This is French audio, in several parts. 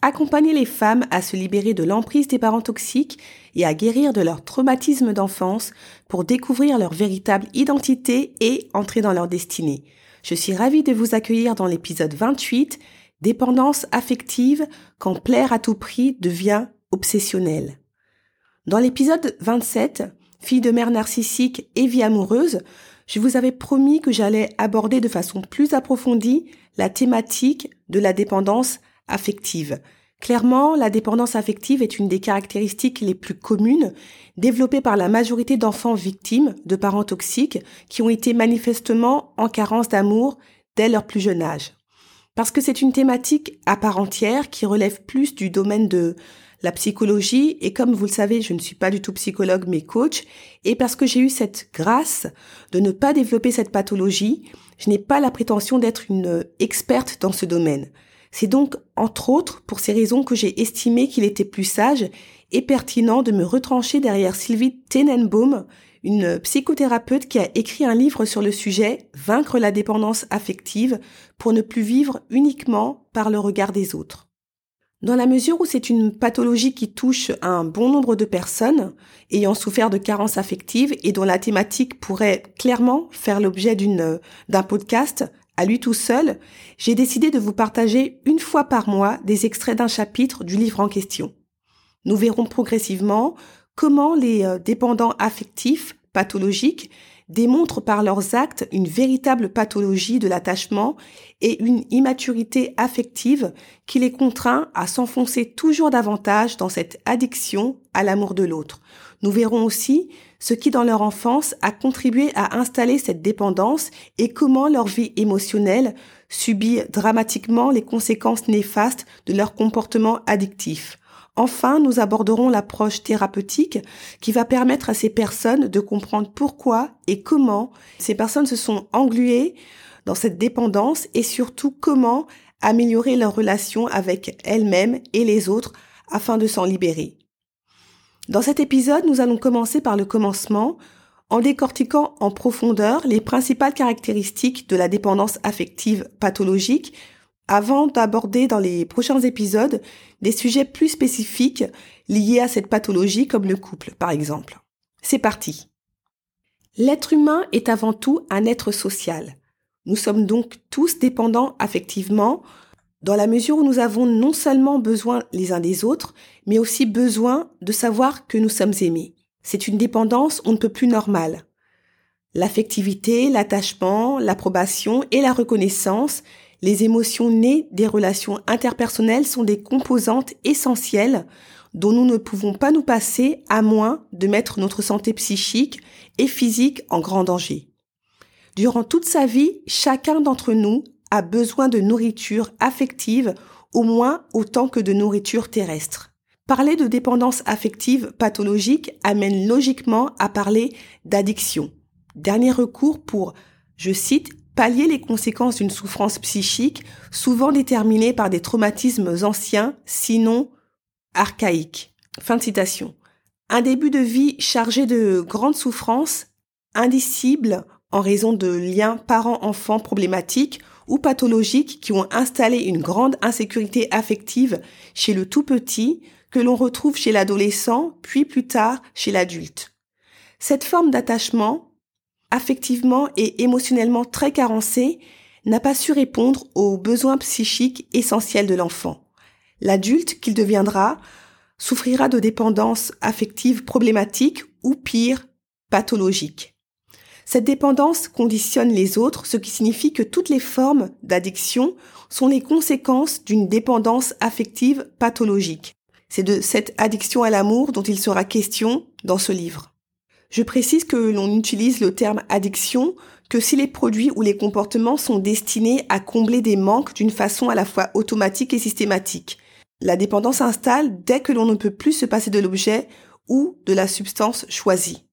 Accompagner les femmes à se libérer de l'emprise des parents toxiques et à guérir de leur traumatisme d'enfance pour découvrir leur véritable identité et entrer dans leur destinée. Je suis ravie de vous accueillir dans l'épisode 28, Dépendance affective quand plaire à tout prix devient obsessionnel. Dans l'épisode 27, Fille de mère narcissique et vie amoureuse, je vous avais promis que j'allais aborder de façon plus approfondie la thématique de la dépendance affective. Clairement, la dépendance affective est une des caractéristiques les plus communes développées par la majorité d'enfants victimes de parents toxiques qui ont été manifestement en carence d'amour dès leur plus jeune âge. Parce que c'est une thématique à part entière qui relève plus du domaine de la psychologie et comme vous le savez, je ne suis pas du tout psychologue mais coach et parce que j'ai eu cette grâce de ne pas développer cette pathologie, je n'ai pas la prétention d'être une experte dans ce domaine. C'est donc, entre autres, pour ces raisons que j'ai estimé qu'il était plus sage et pertinent de me retrancher derrière Sylvie Tenenbaum, une psychothérapeute qui a écrit un livre sur le sujet Vaincre la dépendance affective pour ne plus vivre uniquement par le regard des autres. Dans la mesure où c'est une pathologie qui touche un bon nombre de personnes ayant souffert de carences affectives et dont la thématique pourrait clairement faire l'objet d'un podcast, à lui tout seul, j'ai décidé de vous partager une fois par mois des extraits d'un chapitre du livre en question. Nous verrons progressivement comment les euh, dépendants affectifs pathologiques démontrent par leurs actes une véritable pathologie de l'attachement et une immaturité affective qui les contraint à s'enfoncer toujours davantage dans cette addiction à l'amour de l'autre. Nous verrons aussi ce qui dans leur enfance a contribué à installer cette dépendance et comment leur vie émotionnelle subit dramatiquement les conséquences néfastes de leur comportement addictif. Enfin, nous aborderons l'approche thérapeutique qui va permettre à ces personnes de comprendre pourquoi et comment ces personnes se sont engluées dans cette dépendance et surtout comment améliorer leur relation avec elles-mêmes et les autres afin de s'en libérer. Dans cet épisode, nous allons commencer par le commencement en décortiquant en profondeur les principales caractéristiques de la dépendance affective pathologique avant d'aborder dans les prochains épisodes des sujets plus spécifiques liés à cette pathologie comme le couple par exemple. C'est parti. L'être humain est avant tout un être social. Nous sommes donc tous dépendants affectivement dans la mesure où nous avons non seulement besoin les uns des autres, mais aussi besoin de savoir que nous sommes aimés. C'est une dépendance on ne peut plus normale. L'affectivité, l'attachement, l'approbation et la reconnaissance les émotions nées des relations interpersonnelles sont des composantes essentielles dont nous ne pouvons pas nous passer à moins de mettre notre santé psychique et physique en grand danger. Durant toute sa vie, chacun d'entre nous a besoin de nourriture affective au moins autant que de nourriture terrestre. Parler de dépendance affective pathologique amène logiquement à parler d'addiction. Dernier recours pour, je cite, pallier les conséquences d'une souffrance psychique souvent déterminée par des traumatismes anciens, sinon archaïques. Fin de citation. Un début de vie chargé de grandes souffrances, indicibles en raison de liens parents-enfants problématiques ou pathologiques qui ont installé une grande insécurité affective chez le tout petit que l'on retrouve chez l'adolescent puis plus tard chez l'adulte. Cette forme d'attachement affectivement et émotionnellement très carencé, n'a pas su répondre aux besoins psychiques essentiels de l'enfant. L'adulte qu'il deviendra souffrira de dépendance affective problématique ou pire, pathologique. Cette dépendance conditionne les autres, ce qui signifie que toutes les formes d'addiction sont les conséquences d'une dépendance affective pathologique. C'est de cette addiction à l'amour dont il sera question dans ce livre. Je précise que l'on utilise le terme addiction que si les produits ou les comportements sont destinés à combler des manques d'une façon à la fois automatique et systématique. La dépendance s'installe dès que l'on ne peut plus se passer de l'objet ou de la substance choisie.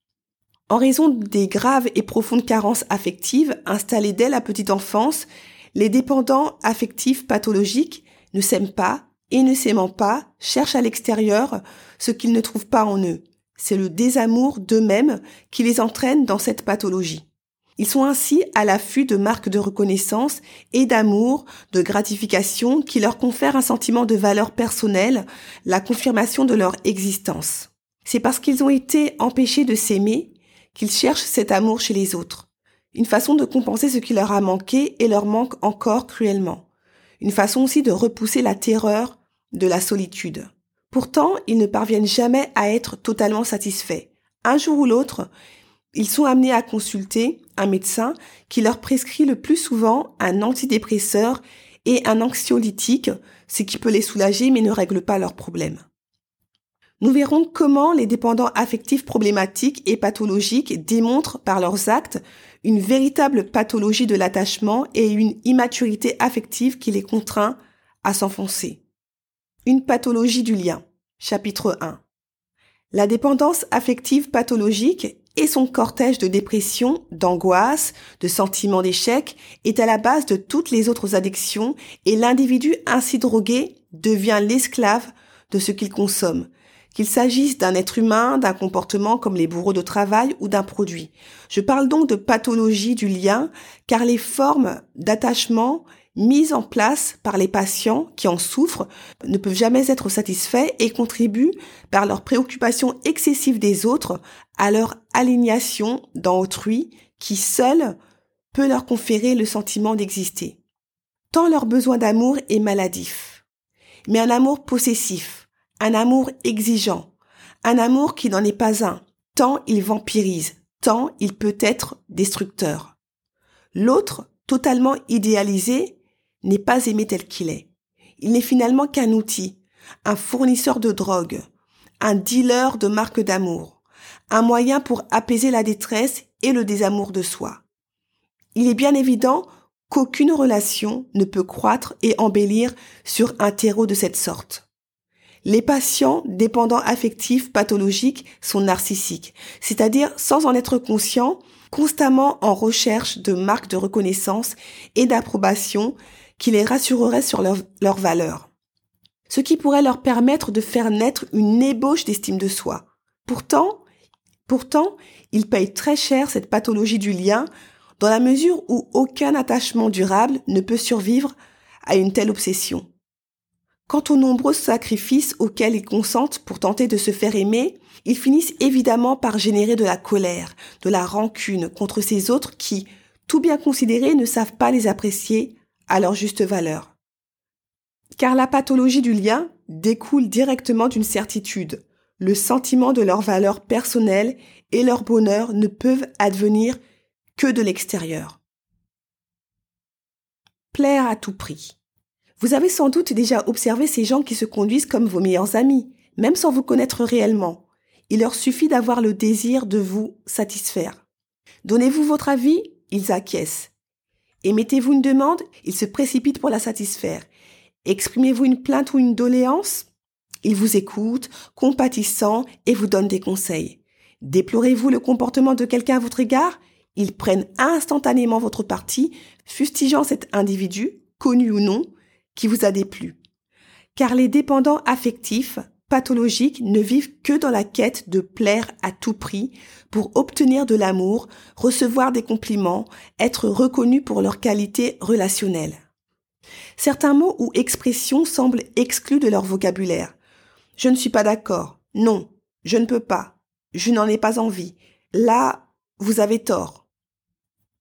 En raison des graves et profondes carences affectives installées dès la petite enfance, les dépendants affectifs pathologiques ne s'aiment pas et ne s'aimant pas cherchent à l'extérieur ce qu'ils ne trouvent pas en eux. C'est le désamour d'eux-mêmes qui les entraîne dans cette pathologie. Ils sont ainsi à l'affût de marques de reconnaissance et d'amour, de gratification qui leur confèrent un sentiment de valeur personnelle, la confirmation de leur existence. C'est parce qu'ils ont été empêchés de s'aimer qu'ils cherchent cet amour chez les autres. Une façon de compenser ce qui leur a manqué et leur manque encore cruellement. Une façon aussi de repousser la terreur de la solitude. Pourtant, ils ne parviennent jamais à être totalement satisfaits. Un jour ou l'autre, ils sont amenés à consulter un médecin qui leur prescrit le plus souvent un antidépresseur et un anxiolytique, ce qui peut les soulager mais ne règle pas leurs problèmes. Nous verrons comment les dépendants affectifs problématiques et pathologiques démontrent par leurs actes une véritable pathologie de l'attachement et une immaturité affective qui les contraint à s'enfoncer. Une pathologie du lien. Chapitre 1. La dépendance affective pathologique et son cortège de dépression, d'angoisse, de sentiments d'échec est à la base de toutes les autres addictions et l'individu ainsi drogué devient l'esclave de ce qu'il consomme, qu'il s'agisse d'un être humain, d'un comportement comme les bourreaux de travail ou d'un produit. Je parle donc de pathologie du lien car les formes d'attachement mises en place par les patients qui en souffrent ne peuvent jamais être satisfaits et contribuent par leur préoccupation excessive des autres à leur alignation dans autrui qui seul peut leur conférer le sentiment d'exister. Tant leur besoin d'amour est maladif, mais un amour possessif, un amour exigeant, un amour qui n'en est pas un, tant il vampirise, tant il peut être destructeur. L'autre, totalement idéalisé, n'est pas aimé tel qu'il est. Il n'est finalement qu'un outil, un fournisseur de drogue, un dealer de marques d'amour, un moyen pour apaiser la détresse et le désamour de soi. Il est bien évident qu'aucune relation ne peut croître et embellir sur un terreau de cette sorte. Les patients dépendants affectifs pathologiques sont narcissiques, c'est-à-dire sans en être conscients, constamment en recherche de marques de reconnaissance et d'approbation qui les rassurerait sur leur, leur valeur. Ce qui pourrait leur permettre de faire naître une ébauche d'estime de soi. Pourtant, pourtant, ils payent très cher cette pathologie du lien dans la mesure où aucun attachement durable ne peut survivre à une telle obsession. Quant aux nombreux sacrifices auxquels ils consentent pour tenter de se faire aimer, ils finissent évidemment par générer de la colère, de la rancune contre ces autres qui, tout bien considérés, ne savent pas les apprécier à leur juste valeur. Car la pathologie du lien découle directement d'une certitude. Le sentiment de leur valeur personnelle et leur bonheur ne peuvent advenir que de l'extérieur. Plaire à tout prix. Vous avez sans doute déjà observé ces gens qui se conduisent comme vos meilleurs amis, même sans vous connaître réellement. Il leur suffit d'avoir le désir de vous satisfaire. Donnez-vous votre avis, ils acquiescent. Émettez-vous une demande, il se précipite pour la satisfaire. Exprimez-vous une plainte ou une doléance, il vous écoute, compatissant, et vous donne des conseils. Déplorez-vous le comportement de quelqu'un à votre égard, ils prennent instantanément votre parti, fustigeant cet individu, connu ou non, qui vous a déplu. Car les dépendants affectifs pathologiques ne vivent que dans la quête de plaire à tout prix pour obtenir de l'amour, recevoir des compliments, être reconnus pour leur qualité relationnelle. Certains mots ou expressions semblent exclus de leur vocabulaire. Je ne suis pas d'accord. Non, je ne peux pas. Je n'en ai pas envie. Là, vous avez tort.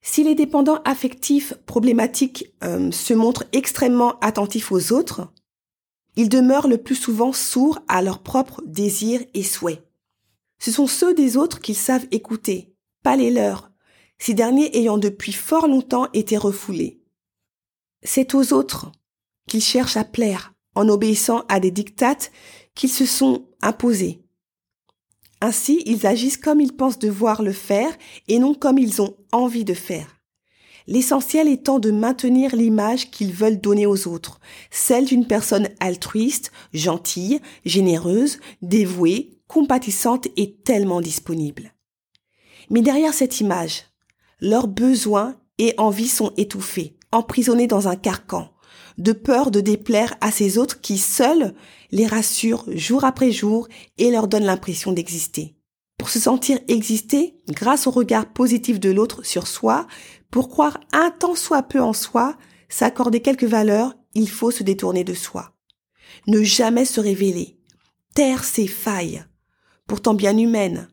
Si les dépendants affectifs problématiques euh, se montrent extrêmement attentifs aux autres, ils demeurent le plus souvent sourds à leurs propres désirs et souhaits. Ce sont ceux des autres qu'ils savent écouter, pas les leurs, ces derniers ayant depuis fort longtemps été refoulés. C'est aux autres qu'ils cherchent à plaire en obéissant à des dictates qu'ils se sont imposés. Ainsi, ils agissent comme ils pensent devoir le faire et non comme ils ont envie de faire. l'essentiel étant de maintenir l'image qu'ils veulent donner aux autres, celle d'une personne altruiste, gentille, généreuse, dévouée, compatissante et tellement disponible. Mais derrière cette image, leurs besoins et envies sont étouffés, emprisonnés dans un carcan, de peur de déplaire à ces autres qui seuls les rassurent jour après jour et leur donnent l'impression d'exister. Pour se sentir exister, grâce au regard positif de l'autre sur soi, pour croire un tant soit peu en soi, s'accorder quelques valeurs, il faut se détourner de soi. Ne jamais se révéler, taire ses failles, pourtant bien humaines,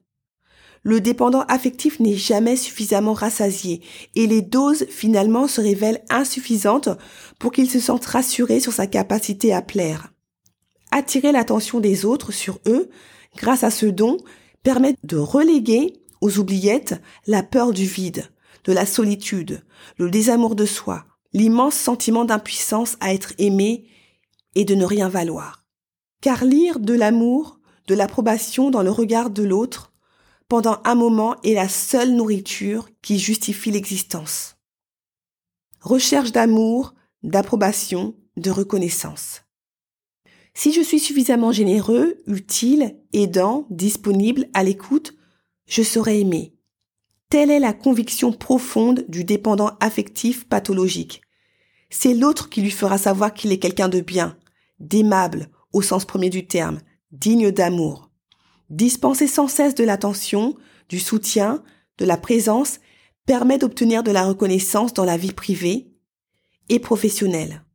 le dépendant affectif n'est jamais suffisamment rassasié et les doses finalement se révèlent insuffisantes pour qu'il se sente rassuré sur sa capacité à plaire. Attirer l'attention des autres sur eux grâce à ce don permet de reléguer aux oubliettes la peur du vide, de la solitude, le désamour de soi, l'immense sentiment d'impuissance à être aimé et de ne rien valoir. Car lire de l'amour, de l'approbation dans le regard de l'autre pendant un moment est la seule nourriture qui justifie l'existence. Recherche d'amour, d'approbation, de reconnaissance. Si je suis suffisamment généreux, utile, aidant, disponible, à l'écoute, je serai aimé. Telle est la conviction profonde du dépendant affectif pathologique. C'est l'autre qui lui fera savoir qu'il est quelqu'un de bien, d'aimable, au sens premier du terme, digne d'amour. Dispenser sans cesse de l'attention, du soutien, de la présence permet d'obtenir de la reconnaissance dans la vie privée et professionnelle.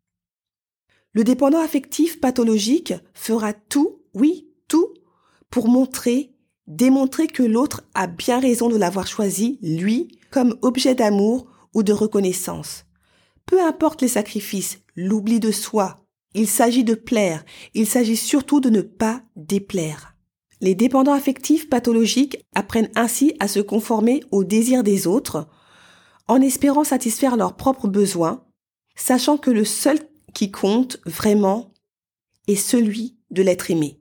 Le dépendant affectif pathologique fera tout, oui, tout, pour montrer, démontrer que l'autre a bien raison de l'avoir choisi, lui, comme objet d'amour ou de reconnaissance. Peu importe les sacrifices, l'oubli de soi, il s'agit de plaire, il s'agit surtout de ne pas déplaire. Les dépendants affectifs pathologiques apprennent ainsi à se conformer aux désirs des autres, en espérant satisfaire leurs propres besoins, sachant que le seul qui compte vraiment est celui de l'être aimé.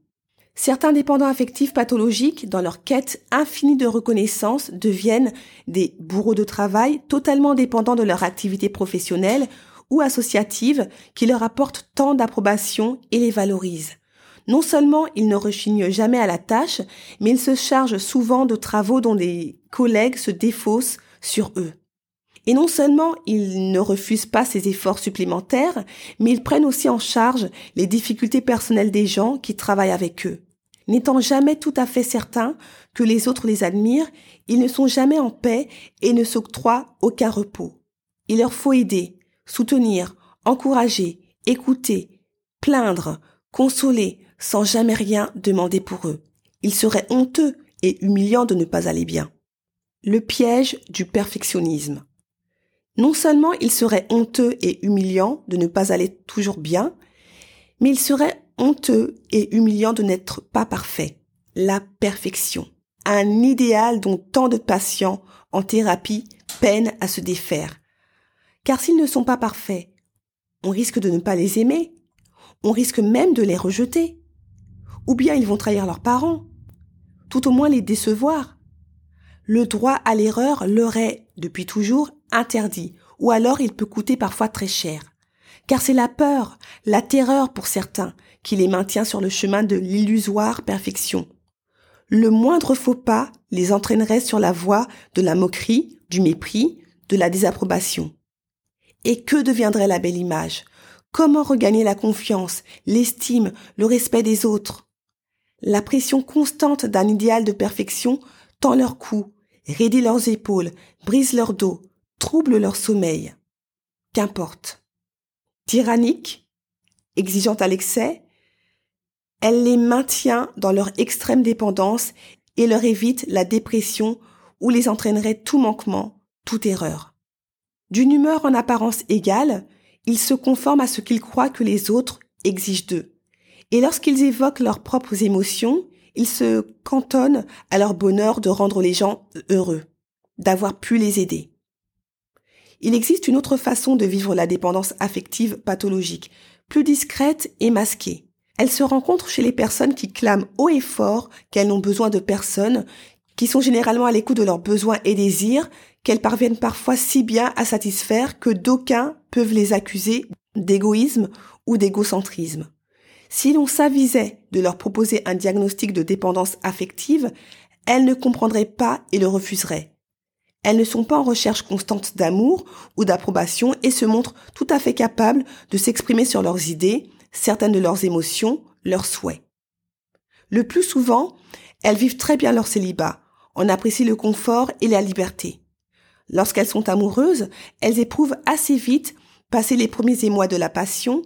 Certains dépendants affectifs pathologiques, dans leur quête infinie de reconnaissance, deviennent des bourreaux de travail totalement dépendants de leur activité professionnelle ou associative qui leur apportent tant d'approbation et les valorisent. Non seulement ils ne rechignent jamais à la tâche, mais ils se chargent souvent de travaux dont des collègues se défaussent sur eux. Et non seulement ils ne refusent pas ces efforts supplémentaires, mais ils prennent aussi en charge les difficultés personnelles des gens qui travaillent avec eux. N'étant jamais tout à fait certains que les autres les admirent, ils ne sont jamais en paix et ne s'octroient aucun repos. Il leur faut aider, soutenir, encourager, écouter, plaindre, consoler, sans jamais rien demander pour eux. Il serait honteux et humiliant de ne pas aller bien. Le piège du perfectionnisme. Non seulement il serait honteux et humiliant de ne pas aller toujours bien, mais il serait honteux et humiliant de n'être pas parfait. La perfection. Un idéal dont tant de patients en thérapie peinent à se défaire. Car s'ils ne sont pas parfaits, on risque de ne pas les aimer, on risque même de les rejeter ou bien ils vont trahir leurs parents, tout au moins les décevoir. Le droit à l'erreur leur est, depuis toujours, interdit, ou alors il peut coûter parfois très cher. Car c'est la peur, la terreur pour certains, qui les maintient sur le chemin de l'illusoire perfection. Le moindre faux pas les entraînerait sur la voie de la moquerie, du mépris, de la désapprobation. Et que deviendrait la belle image? Comment regagner la confiance, l'estime, le respect des autres? La pression constante d'un idéal de perfection tend leur cou, raidit leurs épaules, brise leur dos, trouble leur sommeil. Qu'importe. Tyrannique, exigeante à l'excès, elle les maintient dans leur extrême dépendance et leur évite la dépression où les entraînerait tout manquement, toute erreur. D'une humeur en apparence égale, ils se conforment à ce qu'ils croient que les autres exigent d'eux. Et lorsqu'ils évoquent leurs propres émotions, ils se cantonnent à leur bonheur de rendre les gens heureux, d'avoir pu les aider. Il existe une autre façon de vivre la dépendance affective pathologique, plus discrète et masquée. Elle se rencontre chez les personnes qui clament haut et fort qu'elles n'ont besoin de personne, qui sont généralement à l'écoute de leurs besoins et désirs, qu'elles parviennent parfois si bien à satisfaire que d'aucuns peuvent les accuser d'égoïsme ou d'égocentrisme. Si l'on s'avisait de leur proposer un diagnostic de dépendance affective, elles ne comprendraient pas et le refuseraient. Elles ne sont pas en recherche constante d'amour ou d'approbation et se montrent tout à fait capables de s'exprimer sur leurs idées, certaines de leurs émotions, leurs souhaits. Le plus souvent, elles vivent très bien leur célibat, en apprécient le confort et la liberté. Lorsqu'elles sont amoureuses, elles éprouvent assez vite, passé les premiers émois de la passion,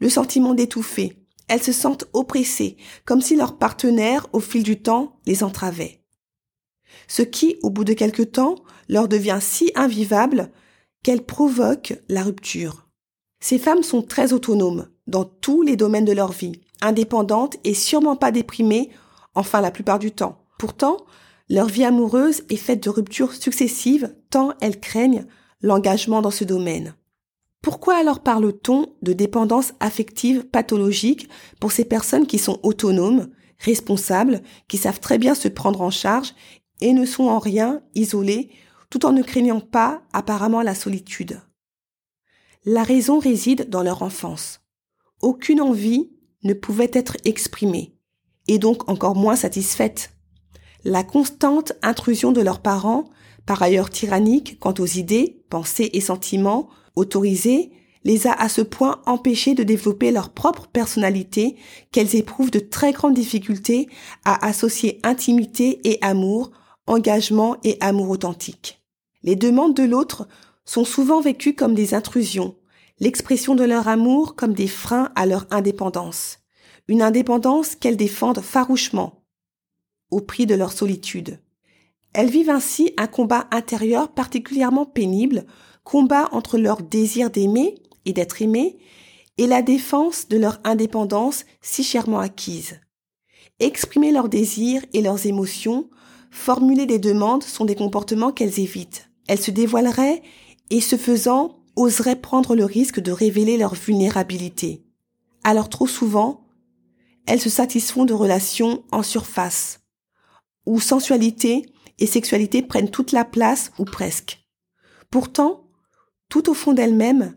le sentiment d'étouffer. Elles se sentent oppressées, comme si leur partenaire, au fil du temps, les entravait. Ce qui, au bout de quelque temps, leur devient si invivable qu'elles provoquent la rupture. Ces femmes sont très autonomes dans tous les domaines de leur vie, indépendantes et sûrement pas déprimées, enfin la plupart du temps. Pourtant, leur vie amoureuse est faite de ruptures successives tant elles craignent l'engagement dans ce domaine. Pourquoi alors parle-t-on de dépendance affective pathologique pour ces personnes qui sont autonomes, responsables, qui savent très bien se prendre en charge et ne sont en rien isolées tout en ne craignant pas apparemment la solitude? La raison réside dans leur enfance. Aucune envie ne pouvait être exprimée et donc encore moins satisfaite la constante intrusion de leurs parents, par ailleurs tyranniques quant aux idées, pensées et sentiments autorisés, les a à ce point empêchés de développer leur propre personnalité qu'elles éprouvent de très grandes difficultés à associer intimité et amour, engagement et amour authentique. Les demandes de l'autre sont souvent vécues comme des intrusions, l'expression de leur amour comme des freins à leur indépendance. Une indépendance qu'elles défendent farouchement, au prix de leur solitude. Elles vivent ainsi un combat intérieur particulièrement pénible, combat entre leur désir d'aimer et d'être aimé et la défense de leur indépendance si chèrement acquise. Exprimer leurs désirs et leurs émotions, formuler des demandes sont des comportements qu'elles évitent. Elles se dévoileraient et ce faisant oseraient prendre le risque de révéler leur vulnérabilité. Alors trop souvent, elles se satisfont de relations en surface, où sensualité et sexualité prennent toute la place ou presque. Pourtant, tout au fond d'elles-mêmes,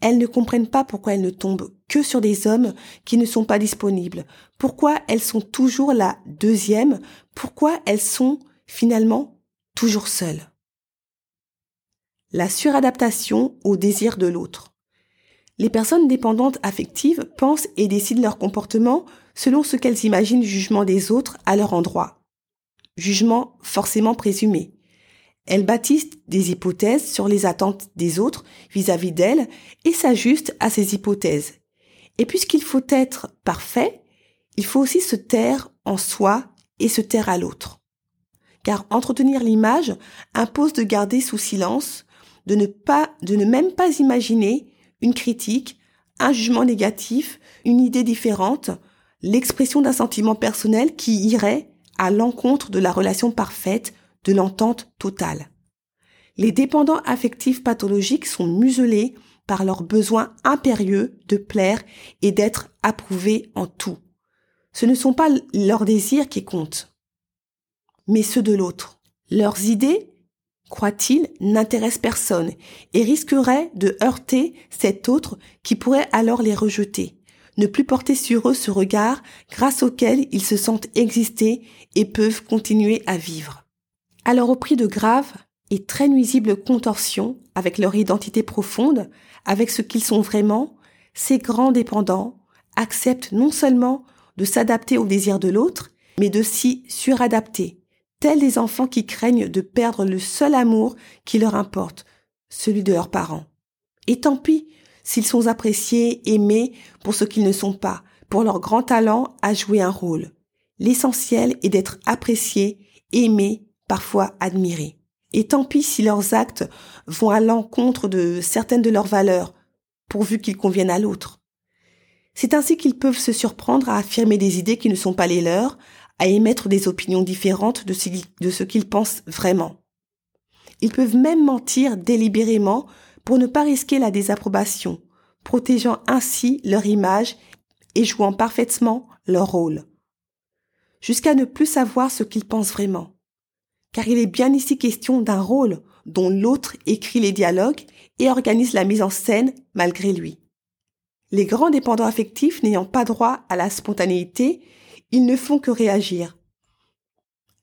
elles ne comprennent pas pourquoi elles ne tombent que sur des hommes qui ne sont pas disponibles, pourquoi elles sont toujours la deuxième, pourquoi elles sont finalement toujours seules? La suradaptation au désir de l'autre. Les personnes dépendantes affectives pensent et décident leur comportement selon ce qu'elles imaginent du jugement des autres à leur endroit jugement forcément présumé. Elle bâtissent des hypothèses sur les attentes des autres vis-à-vis d'elles et s'ajuste à ces hypothèses. Et puisqu'il faut être parfait, il faut aussi se taire en soi et se taire à l'autre. Car entretenir l'image impose de garder sous silence, de ne pas, de ne même pas imaginer une critique, un jugement négatif, une idée différente, l'expression d'un sentiment personnel qui irait à l'encontre de la relation parfaite, de l'entente totale. Les dépendants affectifs pathologiques sont muselés par leur besoin impérieux de plaire et d'être approuvés en tout. Ce ne sont pas leurs désirs qui comptent, mais ceux de l'autre. Leurs idées, croient-ils, n'intéressent personne et risqueraient de heurter cet autre qui pourrait alors les rejeter ne plus porter sur eux ce regard grâce auquel ils se sentent exister et peuvent continuer à vivre. Alors au prix de graves et très nuisibles contorsions avec leur identité profonde, avec ce qu'ils sont vraiment, ces grands dépendants acceptent non seulement de s'adapter aux désirs de l'autre, mais de s'y suradapter, tels des enfants qui craignent de perdre le seul amour qui leur importe, celui de leurs parents. Et tant pis s'ils sont appréciés, aimés pour ce qu'ils ne sont pas, pour leur grand talent à jouer un rôle. L'essentiel est d'être appréciés, aimés, parfois admirés. Et tant pis si leurs actes vont à l'encontre de certaines de leurs valeurs, pourvu qu'ils conviennent à l'autre. C'est ainsi qu'ils peuvent se surprendre à affirmer des idées qui ne sont pas les leurs, à émettre des opinions différentes de ce qu'ils pensent vraiment. Ils peuvent même mentir délibérément pour ne pas risquer la désapprobation, protégeant ainsi leur image et jouant parfaitement leur rôle. Jusqu'à ne plus savoir ce qu'ils pensent vraiment. Car il est bien ici question d'un rôle, dont l'autre écrit les dialogues et organise la mise en scène malgré lui. Les grands dépendants affectifs n'ayant pas droit à la spontanéité, ils ne font que réagir.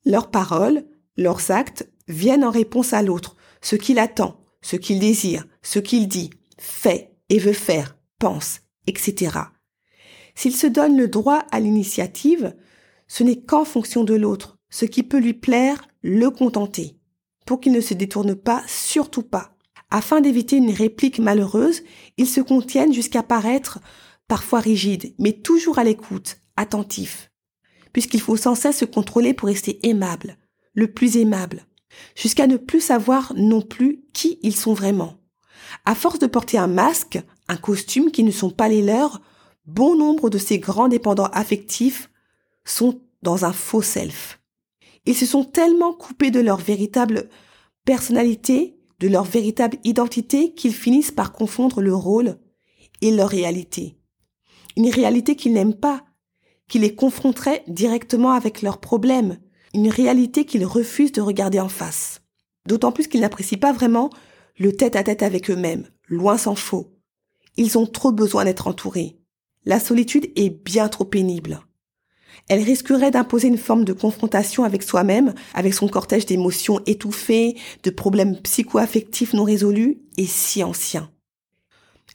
Leurs paroles, leurs actes viennent en réponse à l'autre, ce qu'il attend, ce qu'il désire, ce qu'il dit, fait et veut faire, pense, etc. S'il se donne le droit à l'initiative, ce n'est qu'en fonction de l'autre, ce qui peut lui plaire, le contenter, pour qu'il ne se détourne pas, surtout pas. Afin d'éviter une réplique malheureuse, ils se contiennent jusqu'à paraître parfois rigides, mais toujours à l'écoute, attentifs, puisqu'il faut sans cesse se contrôler pour rester aimable, le plus aimable, jusqu'à ne plus savoir non plus qui ils sont vraiment. À force de porter un masque, un costume qui ne sont pas les leurs, bon nombre de ces grands dépendants affectifs sont dans un faux self. Ils se sont tellement coupés de leur véritable personnalité, de leur véritable identité, qu'ils finissent par confondre le rôle et leur réalité. Une réalité qu'ils n'aiment pas, qui les confronterait directement avec leurs problèmes, une réalité qu'ils refusent de regarder en face. D'autant plus qu'ils n'apprécient pas vraiment le tête-à-tête avec eux-mêmes, loin s'en faut. Ils ont trop besoin d'être entourés. La solitude est bien trop pénible. Elle risquerait d'imposer une forme de confrontation avec soi-même, avec son cortège d'émotions étouffées, de problèmes psycho-affectifs non résolus et si anciens.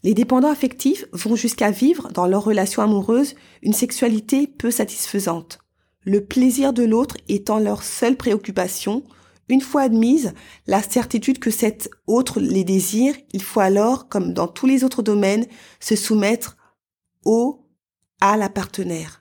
Les dépendants affectifs vont jusqu'à vivre dans leur relation amoureuse une sexualité peu satisfaisante, le plaisir de l'autre étant leur seule préoccupation, une fois admise la certitude que cet autre les désire, il faut alors, comme dans tous les autres domaines, se soumettre au à la partenaire.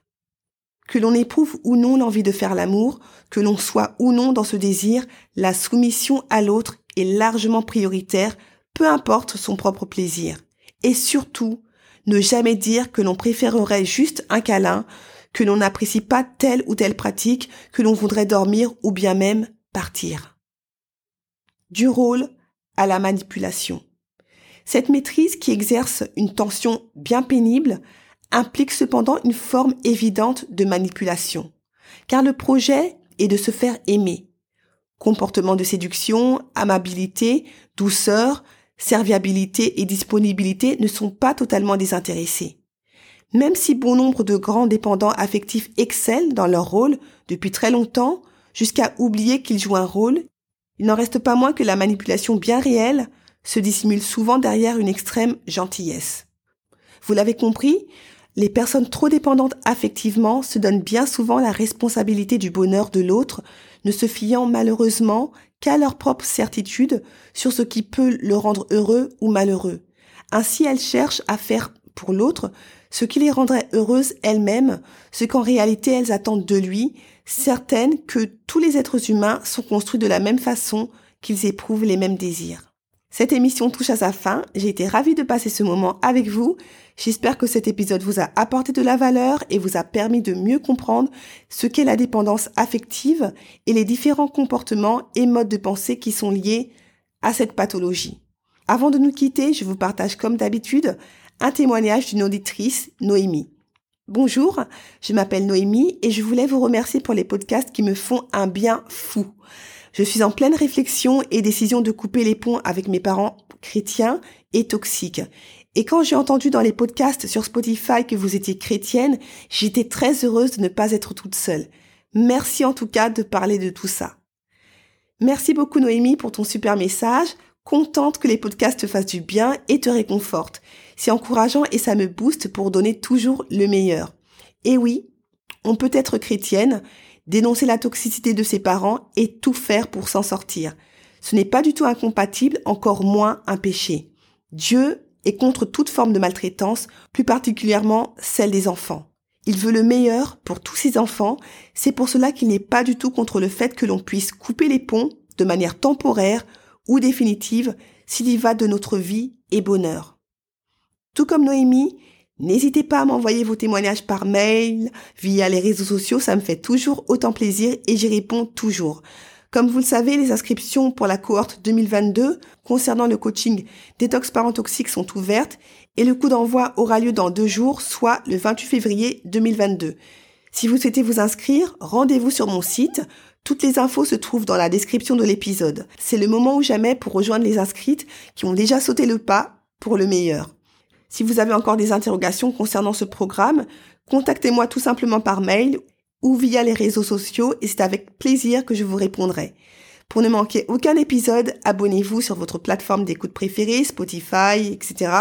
Que l'on éprouve ou non l'envie de faire l'amour, que l'on soit ou non dans ce désir, la soumission à l'autre est largement prioritaire, peu importe son propre plaisir. Et surtout, ne jamais dire que l'on préférerait juste un câlin, que l'on n'apprécie pas telle ou telle pratique, que l'on voudrait dormir ou bien même partir. Du rôle à la manipulation. Cette maîtrise qui exerce une tension bien pénible implique cependant une forme évidente de manipulation, car le projet est de se faire aimer. Comportement de séduction, amabilité, douceur, serviabilité et disponibilité ne sont pas totalement désintéressés. Même si bon nombre de grands dépendants affectifs excellent dans leur rôle depuis très longtemps, jusqu'à oublier qu'ils jouent un rôle, il n'en reste pas moins que la manipulation bien réelle se dissimule souvent derrière une extrême gentillesse. Vous l'avez compris, les personnes trop dépendantes affectivement se donnent bien souvent la responsabilité du bonheur de l'autre, ne se fiant malheureusement qu'à leur propre certitude sur ce qui peut le rendre heureux ou malheureux. Ainsi elles cherchent à faire pour l'autre ce qui les rendrait heureuses elles-mêmes, ce qu'en réalité elles attendent de lui, certaines que tous les êtres humains sont construits de la même façon, qu'ils éprouvent les mêmes désirs. Cette émission touche à sa fin, j'ai été ravie de passer ce moment avec vous, j'espère que cet épisode vous a apporté de la valeur et vous a permis de mieux comprendre ce qu'est la dépendance affective et les différents comportements et modes de pensée qui sont liés à cette pathologie. Avant de nous quitter, je vous partage comme d'habitude un témoignage d'une auditrice, Noémie. Bonjour, je m'appelle Noémie et je voulais vous remercier pour les podcasts qui me font un bien fou. Je suis en pleine réflexion et décision de couper les ponts avec mes parents chrétiens et toxiques. Et quand j'ai entendu dans les podcasts sur Spotify que vous étiez chrétienne, j'étais très heureuse de ne pas être toute seule. Merci en tout cas de parler de tout ça. Merci beaucoup Noémie pour ton super message contente que les podcasts te fassent du bien et te réconfortent. C'est encourageant et ça me booste pour donner toujours le meilleur. Et oui, on peut être chrétienne, dénoncer la toxicité de ses parents et tout faire pour s'en sortir. Ce n'est pas du tout incompatible, encore moins un péché. Dieu est contre toute forme de maltraitance, plus particulièrement celle des enfants. Il veut le meilleur pour tous ses enfants, c'est pour cela qu'il n'est pas du tout contre le fait que l'on puisse couper les ponts de manière temporaire ou définitive s'il y va de notre vie et bonheur. Tout comme Noémie, n'hésitez pas à m'envoyer vos témoignages par mail, via les réseaux sociaux, ça me fait toujours autant plaisir et j'y réponds toujours. Comme vous le savez, les inscriptions pour la cohorte 2022 concernant le coaching détox parent toxique sont ouvertes et le coup d'envoi aura lieu dans deux jours, soit le 28 février 2022. Si vous souhaitez vous inscrire, rendez-vous sur mon site Toutes les infos se trouvent dans la description de l'épisode. C'est le moment ou jamais pour rejoindre les inscrites qui ont déjà sauté le pas pour le meilleur. Si vous avez encore des interrogations concernant ce programme, contactez-moi tout simplement par mail ou via les réseaux sociaux et c'est avec plaisir que je vous répondrai. Pour ne manquer aucun épisode, abonnez-vous sur votre plateforme d'écoute préférée, Spotify, etc.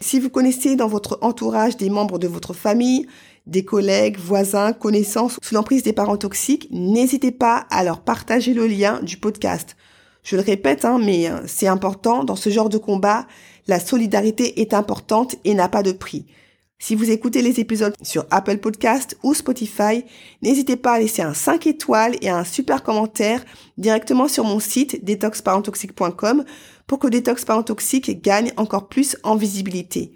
Si vous connaissez dans votre entourage des membres de votre famille, des collègues, voisins, connaissances sous l'emprise des parents toxiques, n'hésitez pas à leur partager le lien du podcast. Je le répète, hein, mais euh, c'est important, dans ce genre de combat, la solidarité est importante et n'a pas de prix. Si vous écoutez les épisodes sur Apple Podcast ou Spotify, n'hésitez pas à laisser un 5 étoiles et un super commentaire directement sur mon site detoxparentoxique.com pour que Détox Parent Toxique gagne encore plus en visibilité.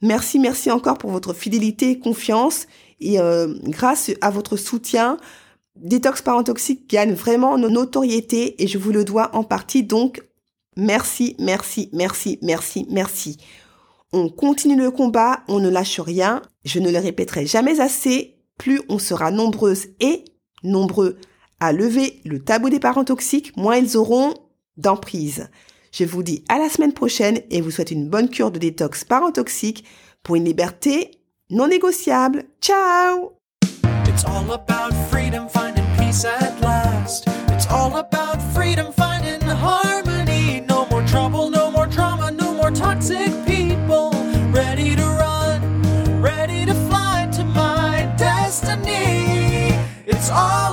Merci, merci encore pour votre fidélité et confiance et euh, grâce à votre soutien, Détox Parent Toxique gagne vraiment en notoriété et je vous le dois en partie donc merci, merci, merci, merci, merci. On continue le combat, on ne lâche rien. Je ne le répéterai jamais assez. Plus on sera nombreuses et nombreux à lever le tabou des parents toxiques, moins ils auront d'emprise. Je vous dis à la semaine prochaine et vous souhaite une bonne cure de détox parent toxique pour une liberté non négociable. Ciao! It's all